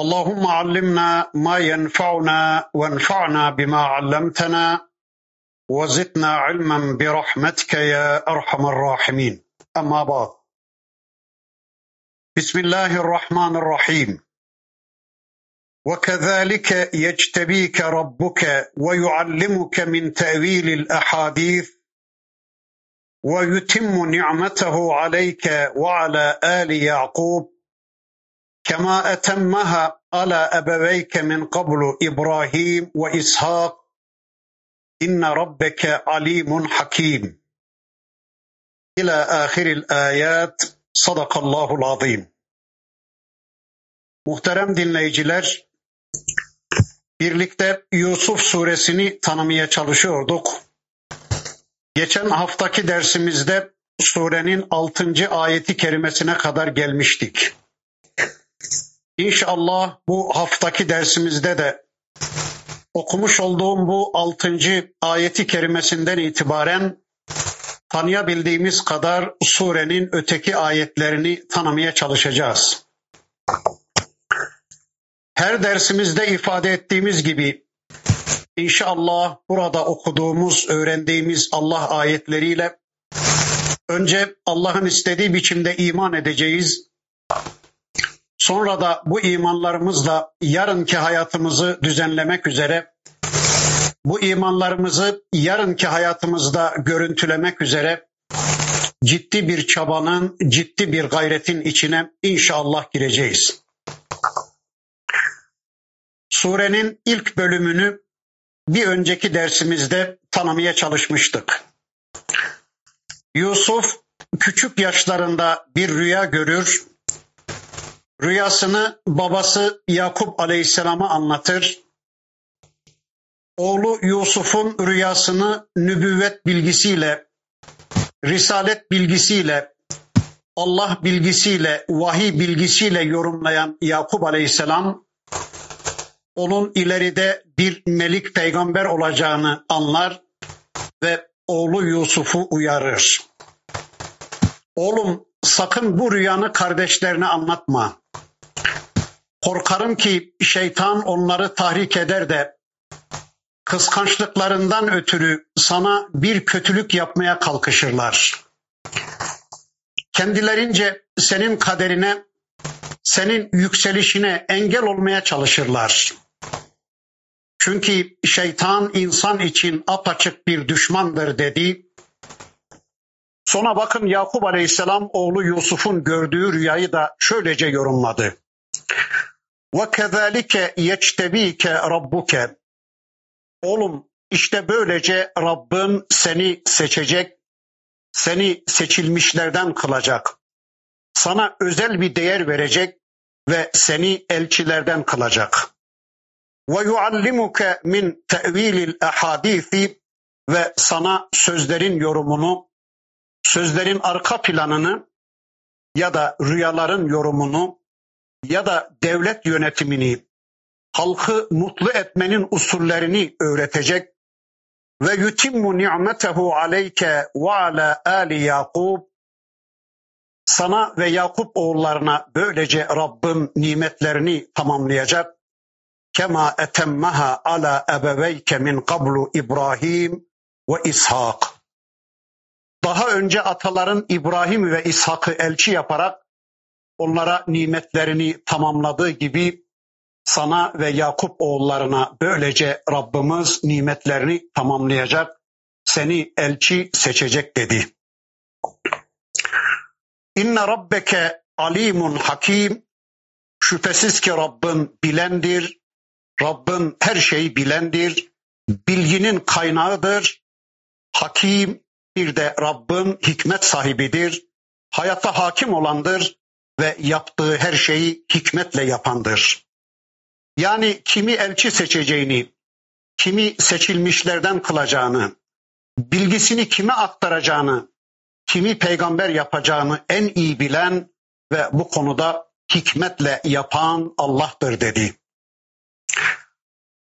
اللهم علمنا ما ينفعنا وانفعنا بما علمتنا وزدنا علما برحمتك يا أرحم الراحمين. أما بعد. بسم الله الرحمن الرحيم. وكذلك يجتبيك ربك ويعلمك من تأويل الأحاديث ويتم نعمته عليك وعلى آل يعقوب كما أتمها على أبويك من قبل إبراهيم وإسحاق إن ربك عليم حكيم إلى آخر الآيات صدق الله العظيم Muhterem dinleyiciler, birlikte Yusuf suresini tanımaya çalışıyorduk. Geçen haftaki dersimizde surenin 6. ayeti kerimesine kadar gelmiştik. İnşallah bu haftaki dersimizde de okumuş olduğum bu altıncı ayeti kerimesinden itibaren tanıyabildiğimiz kadar surenin öteki ayetlerini tanımaya çalışacağız. Her dersimizde ifade ettiğimiz gibi inşallah burada okuduğumuz, öğrendiğimiz Allah ayetleriyle önce Allah'ın istediği biçimde iman edeceğiz. Sonra da bu imanlarımızla yarınki hayatımızı düzenlemek üzere, bu imanlarımızı yarınki hayatımızda görüntülemek üzere ciddi bir çabanın, ciddi bir gayretin içine inşallah gireceğiz. Surenin ilk bölümünü bir önceki dersimizde tanımaya çalışmıştık. Yusuf küçük yaşlarında bir rüya görür Rüyasını babası Yakup Aleyhisselam'a anlatır. Oğlu Yusuf'un rüyasını nübüvvet bilgisiyle, risalet bilgisiyle, Allah bilgisiyle, vahiy bilgisiyle yorumlayan Yakup Aleyhisselam onun ileride bir melik peygamber olacağını anlar ve oğlu Yusuf'u uyarır. Oğlum sakın bu rüyanı kardeşlerine anlatma. Korkarım ki şeytan onları tahrik eder de kıskançlıklarından ötürü sana bir kötülük yapmaya kalkışırlar. Kendilerince senin kaderine, senin yükselişine engel olmaya çalışırlar. Çünkü şeytan insan için apaçık bir düşmandır dedi. Sonra bakın Yakup Aleyhisselam oğlu Yusuf'un gördüğü rüyayı da şöylece yorumladı. Kezalike yeçtebike rabbuke. Oğlum işte böylece Rabbin seni seçecek, seni seçilmişlerden kılacak. Sana özel bir değer verecek ve seni elçilerden kılacak. Ve yuallimuke min tevilil ahadisi ve sana sözlerin yorumunu, sözlerin arka planını ya da rüyaların yorumunu ya da devlet yönetimini, halkı mutlu etmenin usullerini öğretecek ve yutimmu ni'metehu aleyke ve ala ali Yakub sana ve Yakup oğullarına böylece Rabbim nimetlerini tamamlayacak. Kema etemmeha ala ebeveyke min qablu İbrahim ve İshak. Daha önce ataların İbrahim ve İshak'ı elçi yaparak onlara nimetlerini tamamladığı gibi sana ve Yakup oğullarına böylece Rabbimiz nimetlerini tamamlayacak, seni elçi seçecek dedi. İnne rabbeke alimun hakim. Şüphesiz ki Rabbin bilendir. Rabbin her şeyi bilendir. Bilginin kaynağıdır. Hakim bir de Rabbin hikmet sahibidir. Hayata hakim olandır ve yaptığı her şeyi hikmetle yapandır. Yani kimi elçi seçeceğini, kimi seçilmişlerden kılacağını, bilgisini kime aktaracağını, kimi peygamber yapacağını en iyi bilen ve bu konuda hikmetle yapan Allah'tır dedi.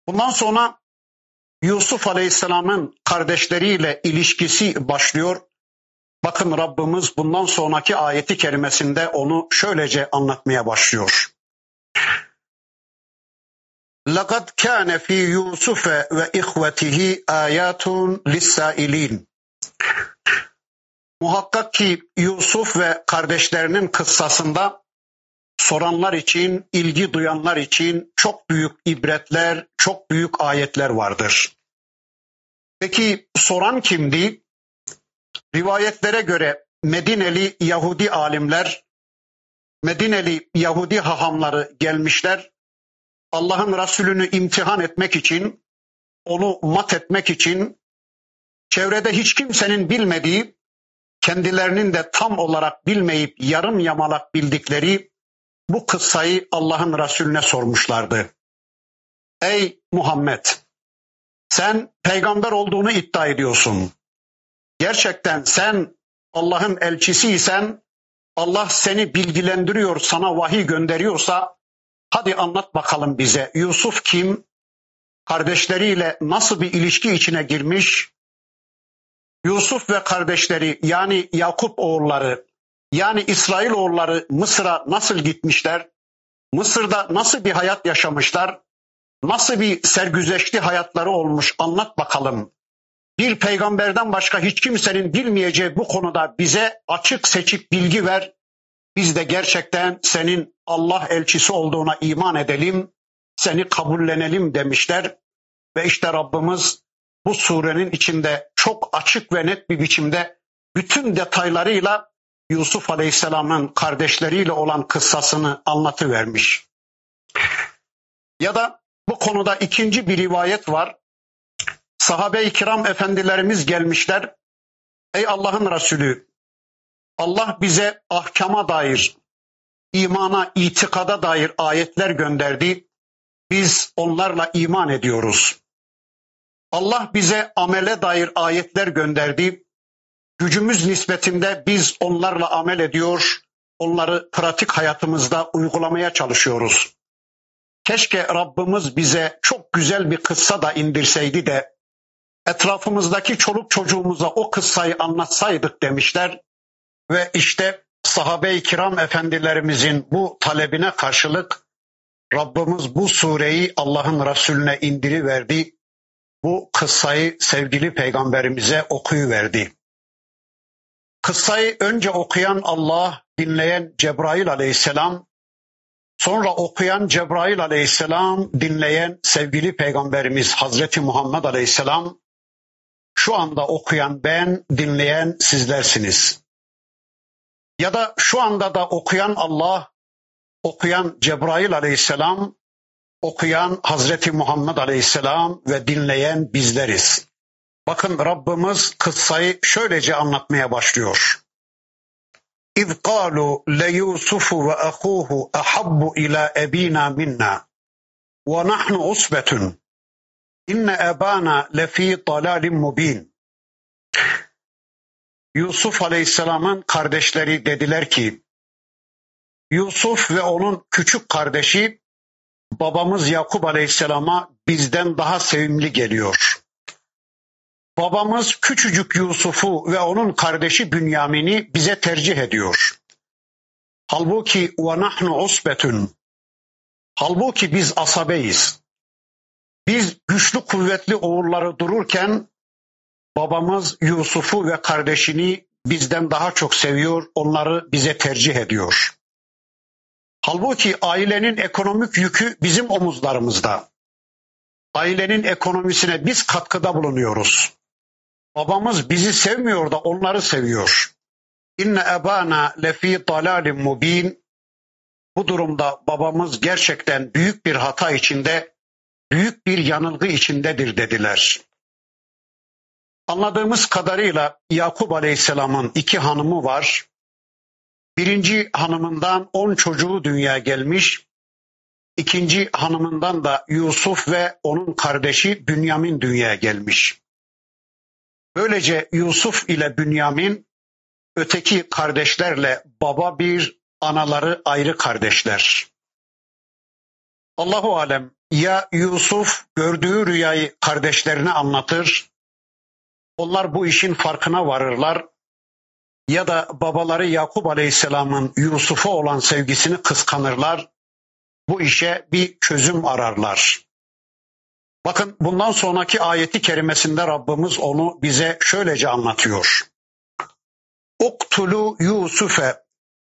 Bundan sonra Yusuf Aleyhisselam'ın kardeşleriyle ilişkisi başlıyor. Bakın Rabbimiz bundan sonraki ayeti kerimesinde onu şöylece anlatmaya başlıyor. لَقَدْ كَانَ ف۪ي يُوسُفَ وَاِخْوَتِهِ آيَاتٌ لِلسَّائِلِينَ Muhakkak ki Yusuf ve kardeşlerinin kıssasında soranlar için, ilgi duyanlar için çok büyük ibretler, çok büyük ayetler vardır. Peki soran kimdi? Rivayetlere göre Medineli Yahudi alimler, Medineli Yahudi hahamları gelmişler. Allah'ın Resulünü imtihan etmek için, onu mat etmek için, çevrede hiç kimsenin bilmediği, kendilerinin de tam olarak bilmeyip yarım yamalak bildikleri bu kıssayı Allah'ın Resulüne sormuşlardı. Ey Muhammed! Sen peygamber olduğunu iddia ediyorsun. Gerçekten sen Allah'ın elçisiysen, Allah seni bilgilendiriyor, sana vahiy gönderiyorsa, hadi anlat bakalım bize. Yusuf kim? Kardeşleriyle nasıl bir ilişki içine girmiş? Yusuf ve kardeşleri yani Yakup oğulları yani İsrail oğulları Mısır'a nasıl gitmişler? Mısır'da nasıl bir hayat yaşamışlar? Nasıl bir sergüzeşli hayatları olmuş anlat bakalım. Bir peygamberden başka hiç kimsenin bilmeyeceği bu konuda bize açık seçik bilgi ver. Biz de gerçekten senin Allah elçisi olduğuna iman edelim, seni kabullenelim demişler. Ve işte Rabbimiz bu surenin içinde çok açık ve net bir biçimde bütün detaylarıyla Yusuf Aleyhisselam'ın kardeşleriyle olan kıssasını anlatıvermiş. Ya da bu konuda ikinci bir rivayet var. Sahabe-i kiram efendilerimiz gelmişler. Ey Allah'ın Resulü, Allah bize ahkama dair, imana, itikada dair ayetler gönderdi. Biz onlarla iman ediyoruz. Allah bize amele dair ayetler gönderdi. Gücümüz nispetinde biz onlarla amel ediyor, onları pratik hayatımızda uygulamaya çalışıyoruz. Keşke Rabbimiz bize çok güzel bir kıssa da indirseydi de etrafımızdaki çoluk çocuğumuza o kıssayı anlatsaydık demişler. Ve işte sahabe-i kiram efendilerimizin bu talebine karşılık Rabbimiz bu sureyi Allah'ın Resulüne indiriverdi. Bu kıssayı sevgili peygamberimize okuyuverdi. Kıssayı önce okuyan Allah, dinleyen Cebrail aleyhisselam, sonra okuyan Cebrail aleyhisselam, dinleyen sevgili peygamberimiz Hazreti Muhammed aleyhisselam, şu anda okuyan ben, dinleyen sizlersiniz. Ya da şu anda da okuyan Allah, okuyan Cebrail aleyhisselam, okuyan Hazreti Muhammed aleyhisselam ve dinleyen bizleriz. Bakın Rabbimiz kıssayı şöylece anlatmaya başlıyor. İz qalu le Yusufu ve ahuhu ahabbu ila ebina minna ve usbetun inne ebana lefi dalalin mubin. Yusuf Aleyhisselam'ın kardeşleri dediler ki Yusuf ve onun küçük kardeşi babamız Yakup Aleyhisselam'a bizden daha sevimli geliyor. Babamız küçücük Yusuf'u ve onun kardeşi Bünyamin'i bize tercih ediyor. Halbuki ve nahnu usbetun. Halbuki biz asabeyiz. Biz güçlü kuvvetli oğulları dururken babamız Yusuf'u ve kardeşini bizden daha çok seviyor, onları bize tercih ediyor. Halbuki ailenin ekonomik yükü bizim omuzlarımızda. Ailenin ekonomisine biz katkıda bulunuyoruz. Babamız bizi sevmiyor da onları seviyor. İnne ebana lefi dalalin mubin. Bu durumda babamız gerçekten büyük bir hata içinde, büyük bir yanılgı içindedir dediler. Anladığımız kadarıyla Yakup Aleyhisselam'ın iki hanımı var. Birinci hanımından on çocuğu dünyaya gelmiş. İkinci hanımından da Yusuf ve onun kardeşi Bünyamin dünyaya gelmiş. Böylece Yusuf ile Bünyamin öteki kardeşlerle baba bir, anaları ayrı kardeşler. Allahu alem ya Yusuf gördüğü rüyayı kardeşlerine anlatır. Onlar bu işin farkına varırlar ya da babaları Yakup Aleyhisselam'ın Yusuf'a olan sevgisini kıskanırlar. Bu işe bir çözüm ararlar. Bakın bundan sonraki ayeti kerimesinde Rabbimiz onu bize şöylece anlatıyor. Uktulu Yusufe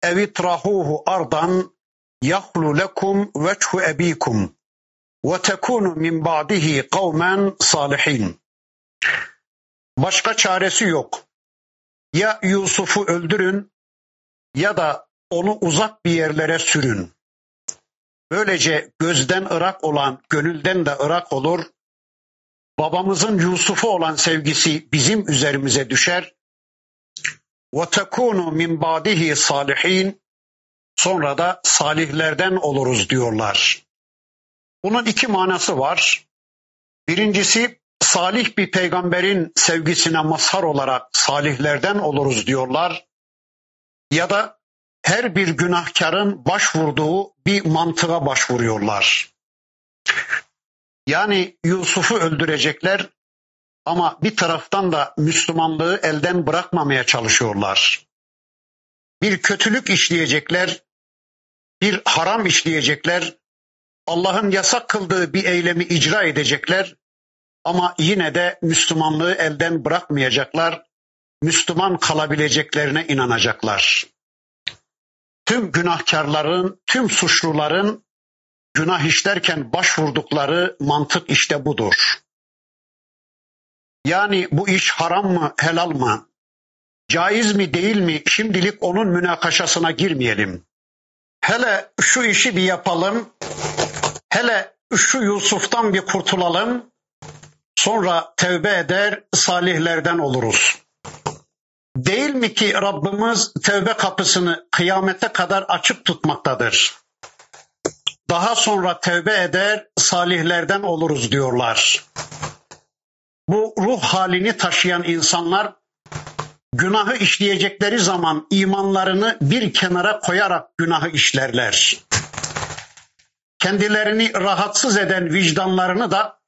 evitrahuhu ardan yahlu lekum veçhu ebikum tekunu min ba'dihi kavmen salihin. Başka çaresi yok. Ya Yusuf'u öldürün ya da onu uzak bir yerlere sürün. Böylece gözden ırak olan gönülden de ırak olur. Babamızın Yusuf'u olan sevgisi bizim üzerimize düşer. Tekunu min ba'dihi salihin. Sonra da salihlerden oluruz diyorlar. Bunun iki manası var. Birincisi salih bir peygamberin sevgisine mazhar olarak salihlerden oluruz diyorlar. Ya da her bir günahkarın başvurduğu bir mantığa başvuruyorlar. Yani Yusuf'u öldürecekler ama bir taraftan da Müslümanlığı elden bırakmamaya çalışıyorlar. Bir kötülük işleyecekler, bir haram işleyecekler, Allah'ın yasak kıldığı bir eylemi icra edecekler ama yine de Müslümanlığı elden bırakmayacaklar, Müslüman kalabileceklerine inanacaklar. Tüm günahkarların, tüm suçluların günah işlerken başvurdukları mantık işte budur. Yani bu iş haram mı, helal mı? Caiz mi, değil mi? Şimdilik onun münakaşasına girmeyelim. Hele şu işi bir yapalım. Hele şu Yusuf'tan bir kurtulalım. Sonra tevbe eder, salihlerden oluruz. Değil mi ki Rabbimiz tevbe kapısını kıyamete kadar açık tutmaktadır. Daha sonra tevbe eder, salihlerden oluruz diyorlar. Bu ruh halini taşıyan insanlar günahı işleyecekleri zaman imanlarını bir kenara koyarak günahı işlerler. Kendilerini rahatsız eden vicdanlarını da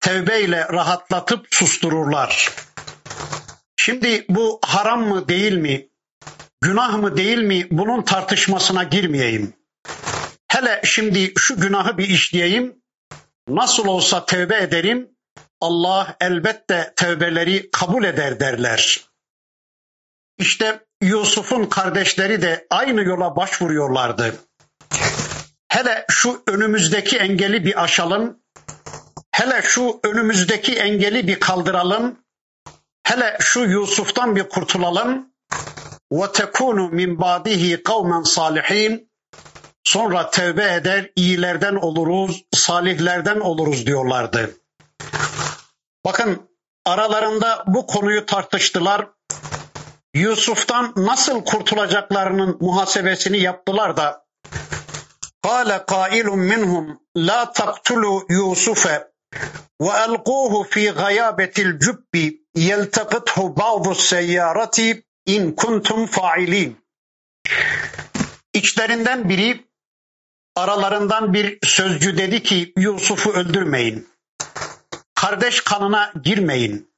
tevbeyle rahatlatıp sustururlar. Şimdi bu haram mı değil mi? Günah mı değil mi? Bunun tartışmasına girmeyeyim. Hele şimdi şu günahı bir işleyeyim. Nasıl olsa tevbe ederim. Allah elbette tevbeleri kabul eder derler. İşte Yusuf'un kardeşleri de aynı yola başvuruyorlardı. Hele şu önümüzdeki engeli bir aşalım. Hele şu önümüzdeki engeli bir kaldıralım. Hele şu Yusuf'tan bir kurtulalım. Ve tekunu min badihi kavmen salihin. Sonra tevbe eder, iyilerden oluruz, salihlerden oluruz diyorlardı. Bakın aralarında bu konuyu tartıştılar. Yusuf'tan nasıl kurtulacaklarının muhasebesini yaptılar da قال قائل منهم لا تقتلوا يوسف وألقوه في غيابة الجب يلتقطه بعض السيارة إن كنتم فاعلين İçlerinden biri aralarından bir sözcü dedi ki Yusuf'u öldürmeyin. Kardeş kanına girmeyin.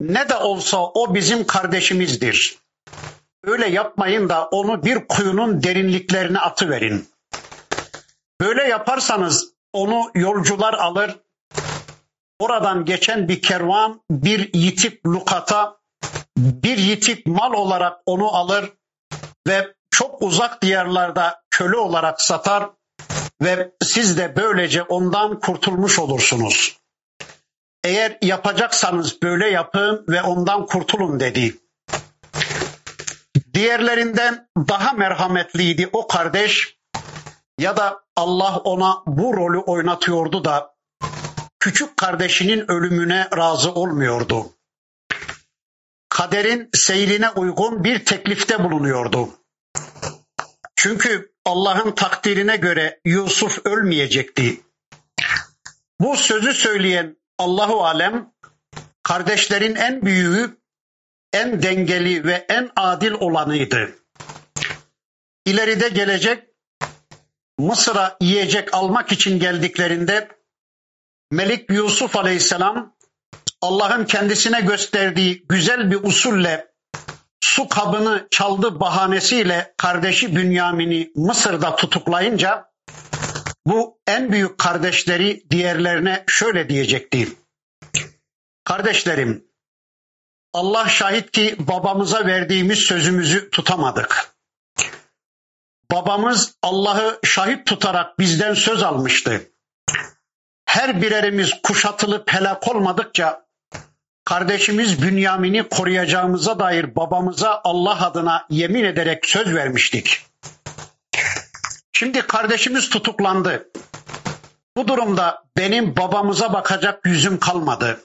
Ne de olsa o bizim kardeşimizdir. Öyle yapmayın da onu bir kuyunun derinliklerine atıverin. Böyle yaparsanız onu yolcular alır, oradan geçen bir kervan bir yitik lukata, bir yitik mal olarak onu alır ve çok uzak diyarlarda köle olarak satar ve siz de böylece ondan kurtulmuş olursunuz. Eğer yapacaksanız böyle yapın ve ondan kurtulun dedi. Diğerlerinden daha merhametliydi o kardeş ya da Allah ona bu rolü oynatıyordu da küçük kardeşinin ölümüne razı olmuyordu. Kaderin seyrine uygun bir teklifte bulunuyordu. Çünkü Allah'ın takdirine göre Yusuf ölmeyecekti. Bu sözü söyleyen Allahu alem kardeşlerin en büyüğü, en dengeli ve en adil olanıydı. İleride gelecek Mısır'a yiyecek almak için geldiklerinde Melik Yusuf Aleyhisselam Allah'ın kendisine gösterdiği güzel bir usulle su kabını çaldı bahanesiyle kardeşi Bünyamin'i Mısır'da tutuklayınca bu en büyük kardeşleri diğerlerine şöyle diyecekti. Kardeşlerim, Allah şahit ki babamıza verdiğimiz sözümüzü tutamadık. Babamız Allah'ı şahit tutarak bizden söz almıştı. Her birerimiz kuşatılıp helak olmadıkça kardeşimiz Bünyamin'i koruyacağımıza dair babamıza Allah adına yemin ederek söz vermiştik. Şimdi kardeşimiz tutuklandı. Bu durumda benim babamıza bakacak yüzüm kalmadı.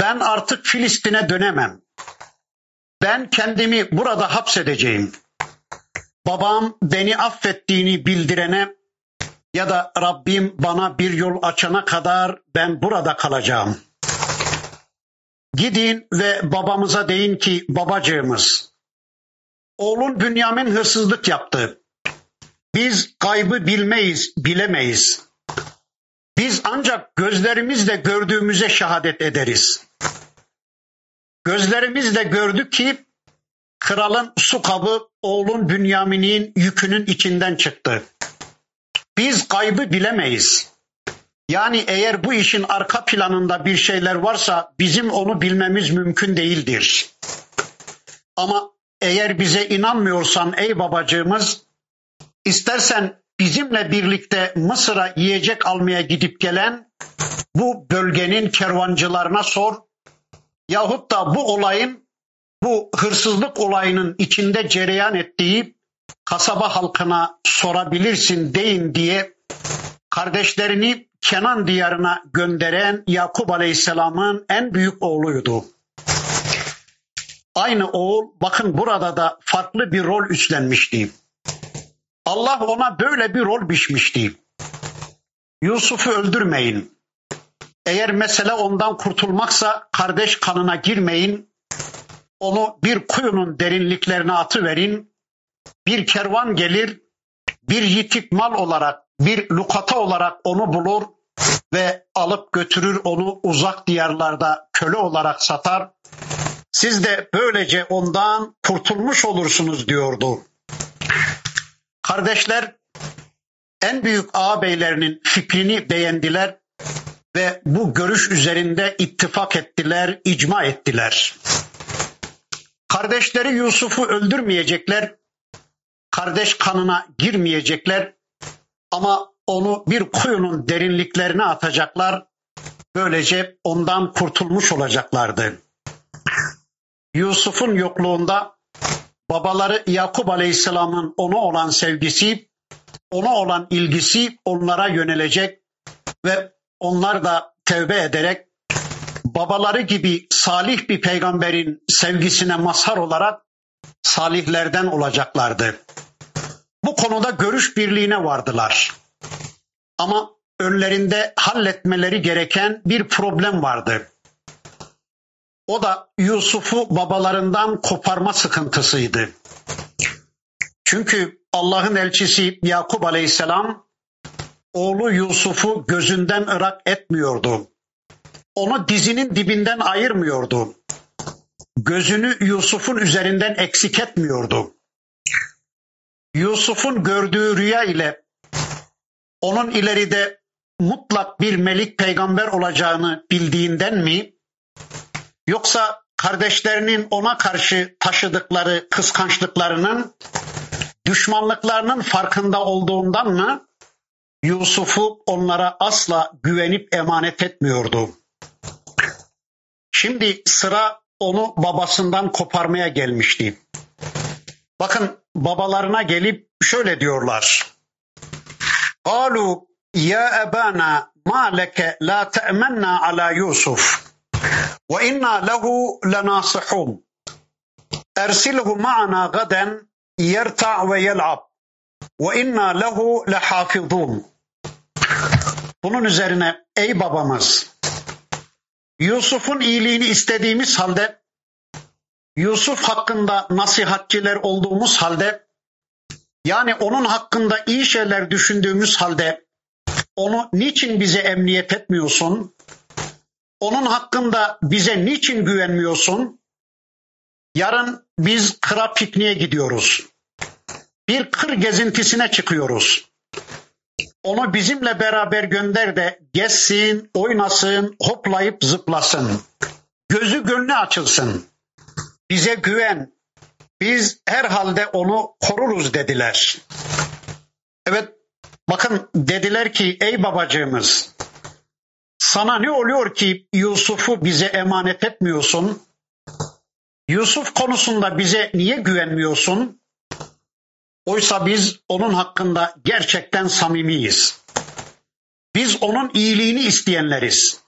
Ben artık Filistin'e dönemem. Ben kendimi burada hapsedeceğim. Babam beni affettiğini bildirene ya da Rabbim bana bir yol açana kadar ben burada kalacağım. Gidin ve babamıza deyin ki babacığımız oğlun Bünyamin hırsızlık yaptı. Biz kaybı bilmeyiz, bilemeyiz. Biz ancak gözlerimizle gördüğümüze şehadet ederiz. Gözlerimizle gördük ki kralın su kabı oğlun Bünyamin'in yükünün içinden çıktı. Biz kaybı bilemeyiz. Yani eğer bu işin arka planında bir şeyler varsa bizim onu bilmemiz mümkün değildir. Ama eğer bize inanmıyorsan ey babacığımız istersen bizimle birlikte Mısır'a yiyecek almaya gidip gelen bu bölgenin kervancılarına sor yahut da bu olayın bu hırsızlık olayının içinde cereyan ettiği kasaba halkına sorabilirsin deyin diye kardeşlerini Kenan diyarına gönderen Yakup Aleyhisselam'ın en büyük oğluydu. Aynı oğul bakın burada da farklı bir rol üstlenmişti. Allah ona böyle bir rol biçmişti. Yusuf'u öldürmeyin. Eğer mesele ondan kurtulmaksa kardeş kanına girmeyin. Onu bir kuyunun derinliklerine atıverin. Bir kervan gelir, bir yitik mal olarak, bir lukata olarak onu bulur ve alıp götürür onu uzak diyarlarda köle olarak satar. Siz de böylece ondan kurtulmuş olursunuz diyordu. Kardeşler en büyük ağabeylerinin fikrini beğendiler ve bu görüş üzerinde ittifak ettiler, icma ettiler. Kardeşleri Yusuf'u öldürmeyecekler, kardeş kanına girmeyecekler ama onu bir kuyunun derinliklerine atacaklar. Böylece ondan kurtulmuş olacaklardı. Yusuf'un yokluğunda babaları Yakup Aleyhisselam'ın ona olan sevgisi, ona olan ilgisi onlara yönelecek ve onlar da tevbe ederek babaları gibi salih bir peygamberin sevgisine mazhar olarak salihlerden olacaklardı. Bu konuda görüş birliğine vardılar. Ama önlerinde halletmeleri gereken bir problem vardı. O da Yusuf'u babalarından koparma sıkıntısıydı. Çünkü Allah'ın elçisi Yakup Aleyhisselam oğlu Yusuf'u gözünden ırak etmiyordu. Onu dizinin dibinden ayırmıyordu. Gözünü Yusuf'un üzerinden eksik etmiyordu. Yusuf'un gördüğü rüya ile onun ileride mutlak bir melik peygamber olacağını bildiğinden mi? Yoksa kardeşlerinin ona karşı taşıdıkları kıskançlıklarının, düşmanlıklarının farkında olduğundan mı Yusuf'u onlara asla güvenip emanet etmiyordu. Şimdi sıra onu babasından koparmaya gelmişti. Bakın babalarına gelip şöyle diyorlar. Kalu ya ebana ma leke la te'menna ala Yusuf ve inna lehu lenasihun. Ersilhu ma'ana gaden yerta ve yel'ab ve inna lehu lehafizun. Bunun üzerine ey babamız Yusuf'un iyiliğini istediğimiz halde Yusuf hakkında nasihatçiler olduğumuz halde yani onun hakkında iyi şeyler düşündüğümüz halde onu niçin bize emniyet etmiyorsun? Onun hakkında bize niçin güvenmiyorsun? Yarın biz kıra pikniğe gidiyoruz. Bir kır gezintisine çıkıyoruz. Onu bizimle beraber gönder de gezsin, oynasın, hoplayıp zıplasın. Gözü gönlü açılsın. Bize güven. Biz herhalde onu koruruz dediler. Evet bakın dediler ki ey babacığımız sana ne oluyor ki Yusuf'u bize emanet etmiyorsun? Yusuf konusunda bize niye güvenmiyorsun? Oysa biz onun hakkında gerçekten samimiyiz. Biz onun iyiliğini isteyenleriz.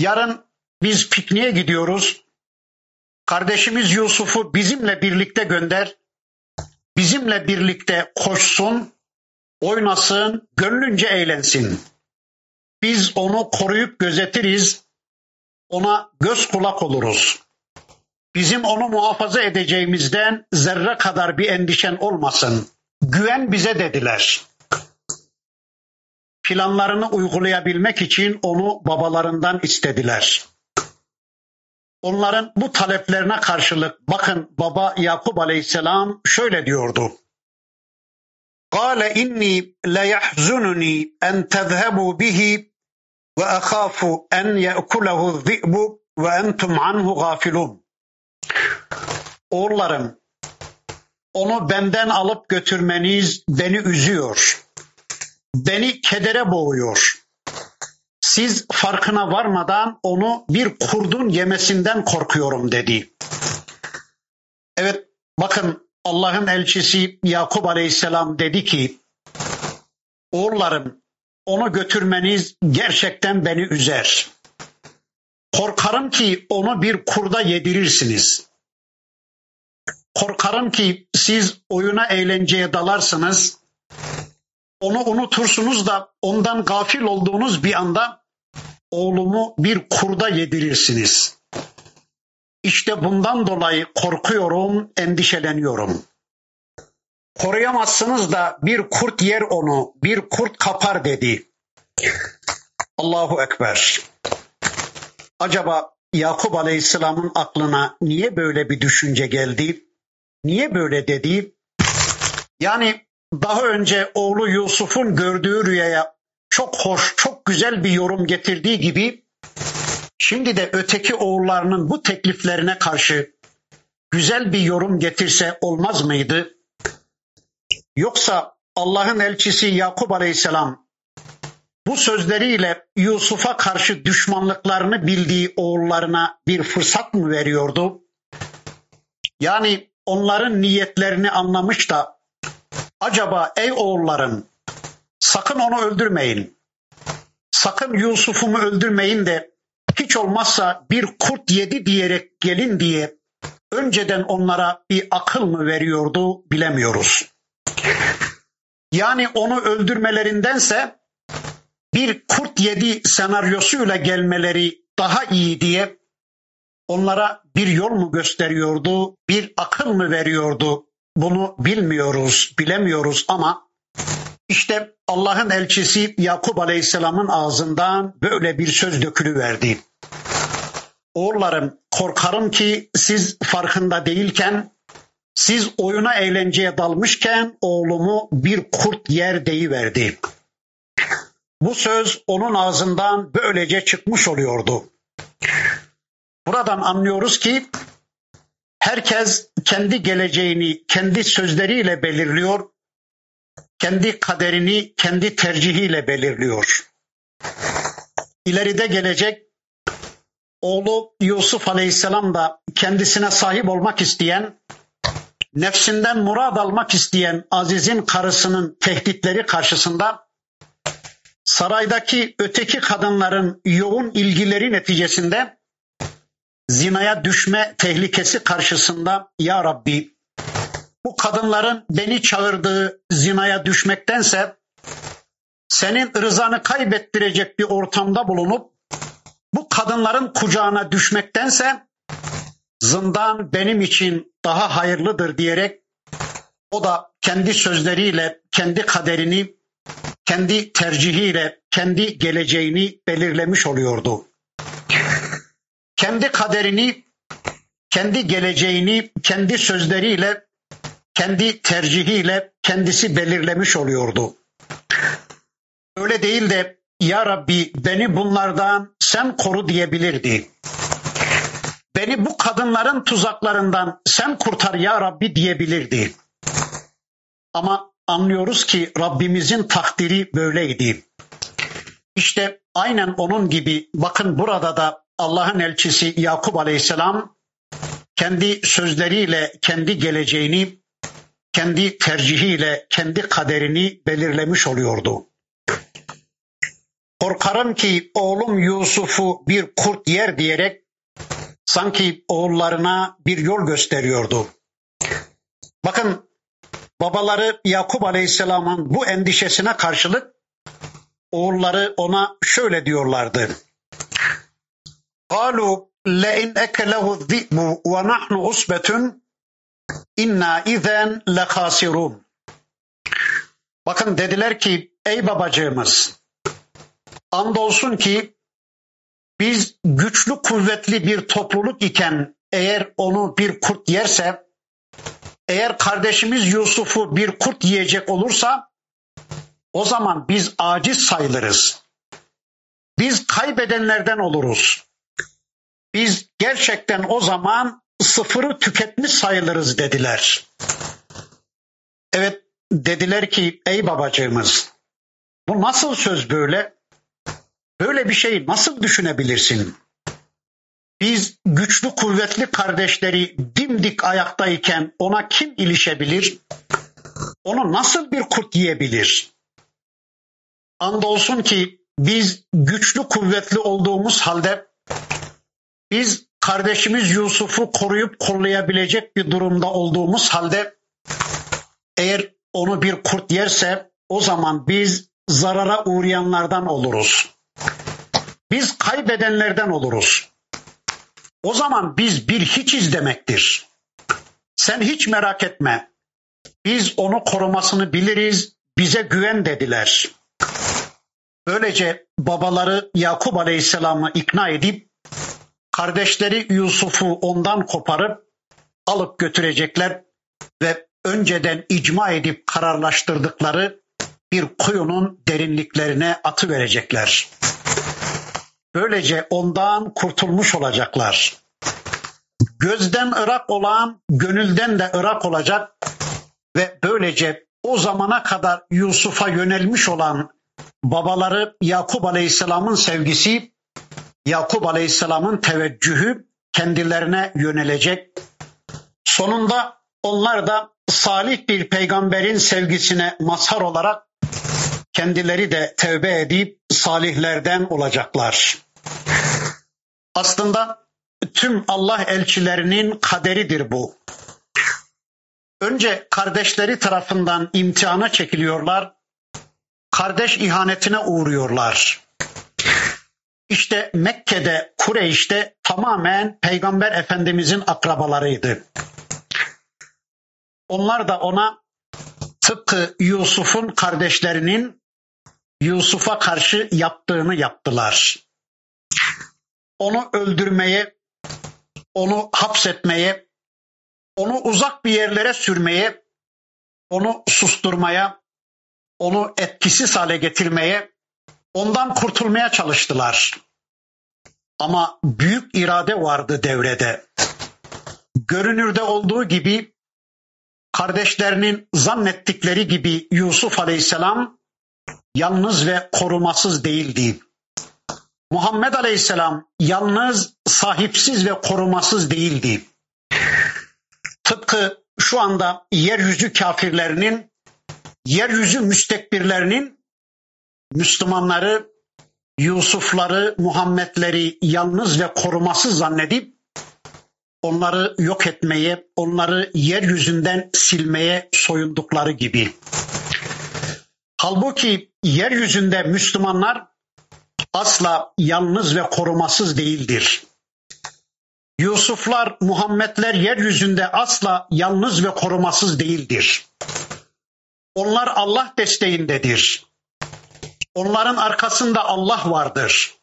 Yarın biz pikniğe gidiyoruz. Kardeşimiz Yusuf'u bizimle birlikte gönder. Bizimle birlikte koşsun, oynasın, gönlünce eğlensin. Biz onu koruyup gözetiriz. Ona göz kulak oluruz. Bizim onu muhafaza edeceğimizden zerre kadar bir endişen olmasın. Güven bize dediler. Planlarını uygulayabilmek için onu babalarından istediler. Onların bu taleplerine karşılık bakın baba Yakup Aleyhisselam şöyle diyordu. قال إني ليحزنني أن تذهبوا به وأخاف أن يأكله الذئب وأنتم عنه غافلون Oğullarım, onu benden alıp götürmeniz beni üzüyor. Beni kedere boğuyor. Siz farkına varmadan onu bir kurdun yemesinden korkuyorum dedi. Evet bakın Allah'ın elçisi Yakup Aleyhisselam dedi ki oğullarım onu götürmeniz gerçekten beni üzer. Korkarım ki onu bir kurda yedirirsiniz. Korkarım ki siz oyuna eğlenceye dalarsınız. Onu unutursunuz da ondan gafil olduğunuz bir anda oğlumu bir kurda yedirirsiniz. İşte bundan dolayı korkuyorum, endişeleniyorum. Koruyamazsınız da bir kurt yer onu, bir kurt kapar dedi. Allahu Ekber. Acaba Yakup Aleyhisselam'ın aklına niye böyle bir düşünce geldi? Niye böyle dedi? Yani daha önce oğlu Yusuf'un gördüğü rüyaya çok hoş, çok güzel bir yorum getirdiği gibi şimdi de öteki oğullarının bu tekliflerine karşı güzel bir yorum getirse olmaz mıydı? Yoksa Allah'ın elçisi Yakup Aleyhisselam bu sözleriyle Yusuf'a karşı düşmanlıklarını bildiği oğullarına bir fırsat mı veriyordu? Yani onların niyetlerini anlamış da acaba ey oğullarım sakın onu öldürmeyin. Sakın Yusuf'umu öldürmeyin de hiç olmazsa bir kurt yedi diyerek gelin diye önceden onlara bir akıl mı veriyordu bilemiyoruz. Yani onu öldürmelerindense bir kurt yedi senaryosuyla gelmeleri daha iyi diye onlara bir yol mu gösteriyordu, bir akıl mı veriyordu? Bunu bilmiyoruz, bilemiyoruz ama işte Allah'ın elçisi Yakup Aleyhisselam'ın ağzından böyle bir söz dökülüverdi. Oğullarım korkarım ki siz farkında değilken, siz oyuna eğlenceye dalmışken oğlumu bir kurt yer deyiverdi. Bu söz onun ağzından böylece çıkmış oluyordu. Buradan anlıyoruz ki herkes kendi geleceğini kendi sözleriyle belirliyor, kendi kaderini kendi tercihiyle belirliyor. İleride gelecek oğlu Yusuf Aleyhisselam da kendisine sahip olmak isteyen, nefsinden murad almak isteyen Aziz'in karısının tehditleri karşısında saraydaki öteki kadınların yoğun ilgileri neticesinde zinaya düşme tehlikesi karşısında ya Rabbi bu kadınların beni çağırdığı zinaya düşmektense senin rızanı kaybettirecek bir ortamda bulunup bu kadınların kucağına düşmektense zindan benim için daha hayırlıdır diyerek o da kendi sözleriyle kendi kaderini, kendi tercihiyle kendi geleceğini belirlemiş oluyordu. Kendi kaderini, kendi geleceğini kendi sözleriyle, kendi tercihiyle kendisi belirlemiş oluyordu. Öyle değil de ya Rabbi beni bunlardan sen koru diyebilirdi. Beni bu kadınların tuzaklarından sen kurtar ya Rabbi diyebilirdi. Ama anlıyoruz ki Rabbimizin takdiri böyleydi. İşte aynen onun gibi bakın burada da Allah'ın elçisi Yakup Aleyhisselam kendi sözleriyle kendi geleceğini, kendi tercihiyle kendi kaderini belirlemiş oluyordu. Korkarım ki oğlum Yusuf'u bir kurt yer diyerek sanki oğullarına bir yol gösteriyordu. Bakın babaları Yakup Aleyhisselam'ın bu endişesine karşılık oğulları ona şöyle diyorlardı. قالوا لئن أكله الذئب ونحن عصبة إنا إذا لخاسرون. Bakın dediler ki ey babacığımız andolsun ki biz güçlü kuvvetli bir topluluk iken eğer onu bir kurt yerse eğer kardeşimiz Yusuf'u bir kurt yiyecek olursa o zaman biz aciz sayılırız. Biz kaybedenlerden oluruz. Biz gerçekten o zaman sıfırı tüketmiş sayılırız dediler. Evet dediler ki ey babacığımız bu nasıl söz böyle? Böyle bir şeyi nasıl düşünebilirsin? Biz güçlü kuvvetli kardeşleri dimdik ayaktayken ona kim ilişebilir? Onu nasıl bir kurt yiyebilir? Andolsun ki biz güçlü kuvvetli olduğumuz halde biz kardeşimiz Yusuf'u koruyup kollayabilecek bir durumda olduğumuz halde eğer onu bir kurt yerse o zaman biz zarara uğrayanlardan oluruz. Biz kaybedenlerden oluruz. O zaman biz bir hiçiz demektir. Sen hiç merak etme. Biz onu korumasını biliriz, bize güven dediler. Böylece babaları Yakup Aleyhisselam'ı ikna edip kardeşleri Yusuf'u ondan koparıp alıp götürecekler ve önceden icma edip kararlaştırdıkları bir kuyunun derinliklerine atı verecekler. Böylece ondan kurtulmuş olacaklar. Gözden ırak olan gönülden de ırak olacak ve böylece o zamana kadar Yusuf'a yönelmiş olan babaları Yakup Aleyhisselam'ın sevgisi, Yakup Aleyhisselam'ın teveccühü kendilerine yönelecek. Sonunda onlar da salih bir peygamberin sevgisine mazhar olarak kendileri de tevbe edip salihlerden olacaklar. Aslında tüm Allah elçilerinin kaderidir bu. Önce kardeşleri tarafından imtihana çekiliyorlar. Kardeş ihanetine uğruyorlar. İşte Mekke'de, Kureyş'te tamamen Peygamber Efendimizin akrabalarıydı. Onlar da ona tıpkı Yusuf'un kardeşlerinin Yusuf'a karşı yaptığını yaptılar. Onu öldürmeye, onu hapsetmeye, onu uzak bir yerlere sürmeye, onu susturmaya, onu etkisiz hale getirmeye, ondan kurtulmaya çalıştılar. Ama büyük irade vardı devrede. Görünürde olduğu gibi kardeşlerinin zannettikleri gibi Yusuf Aleyhisselam yalnız ve korumasız değildi. Muhammed Aleyhisselam yalnız, sahipsiz ve korumasız değildi. Tıpkı şu anda yeryüzü kafirlerinin, yeryüzü müstekbirlerinin Müslümanları, Yusufları, Muhammedleri yalnız ve korumasız zannedip onları yok etmeye, onları yeryüzünden silmeye soyundukları gibi. Halbuki yeryüzünde Müslümanlar asla yalnız ve korumasız değildir. Yusuflar, Muhammedler yeryüzünde asla yalnız ve korumasız değildir. Onlar Allah desteğindedir. Onların arkasında Allah vardır.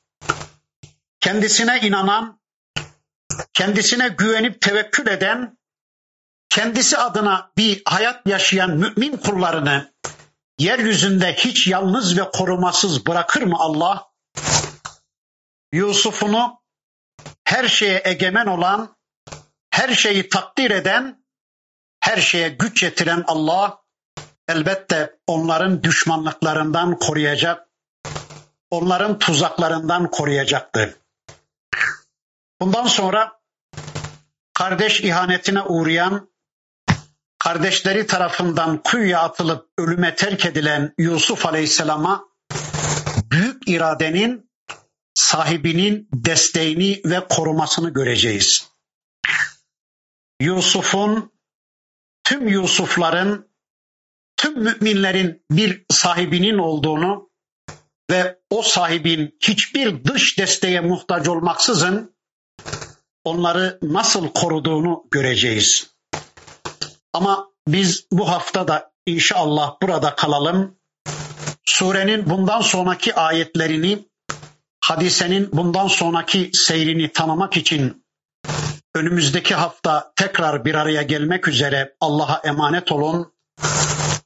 Kendisine inanan, kendisine güvenip tevekkül eden, kendisi adına bir hayat yaşayan mümin kullarını yeryüzünde hiç yalnız ve korumasız bırakır mı Allah? Yusuf'unu her şeye egemen olan, her şeyi takdir eden, her şeye güç yetiren Allah elbette onların düşmanlıklarından koruyacak, onların tuzaklarından koruyacaktı. Bundan sonra kardeş ihanetine uğrayan, kardeşleri tarafından kuyuya atılıp ölüme terk edilen Yusuf Aleyhisselam'a büyük iradenin sahibinin desteğini ve korumasını göreceğiz. Yusuf'un tüm Yusufların tüm müminlerin bir sahibinin olduğunu ve o sahibin hiçbir dış desteğe muhtaç olmaksızın onları nasıl koruduğunu göreceğiz. Ama biz bu hafta da inşallah burada kalalım. Surenin bundan sonraki ayetlerini, hadisenin bundan sonraki seyrini tanımak için önümüzdeki hafta tekrar bir araya gelmek üzere Allah'a emanet olun.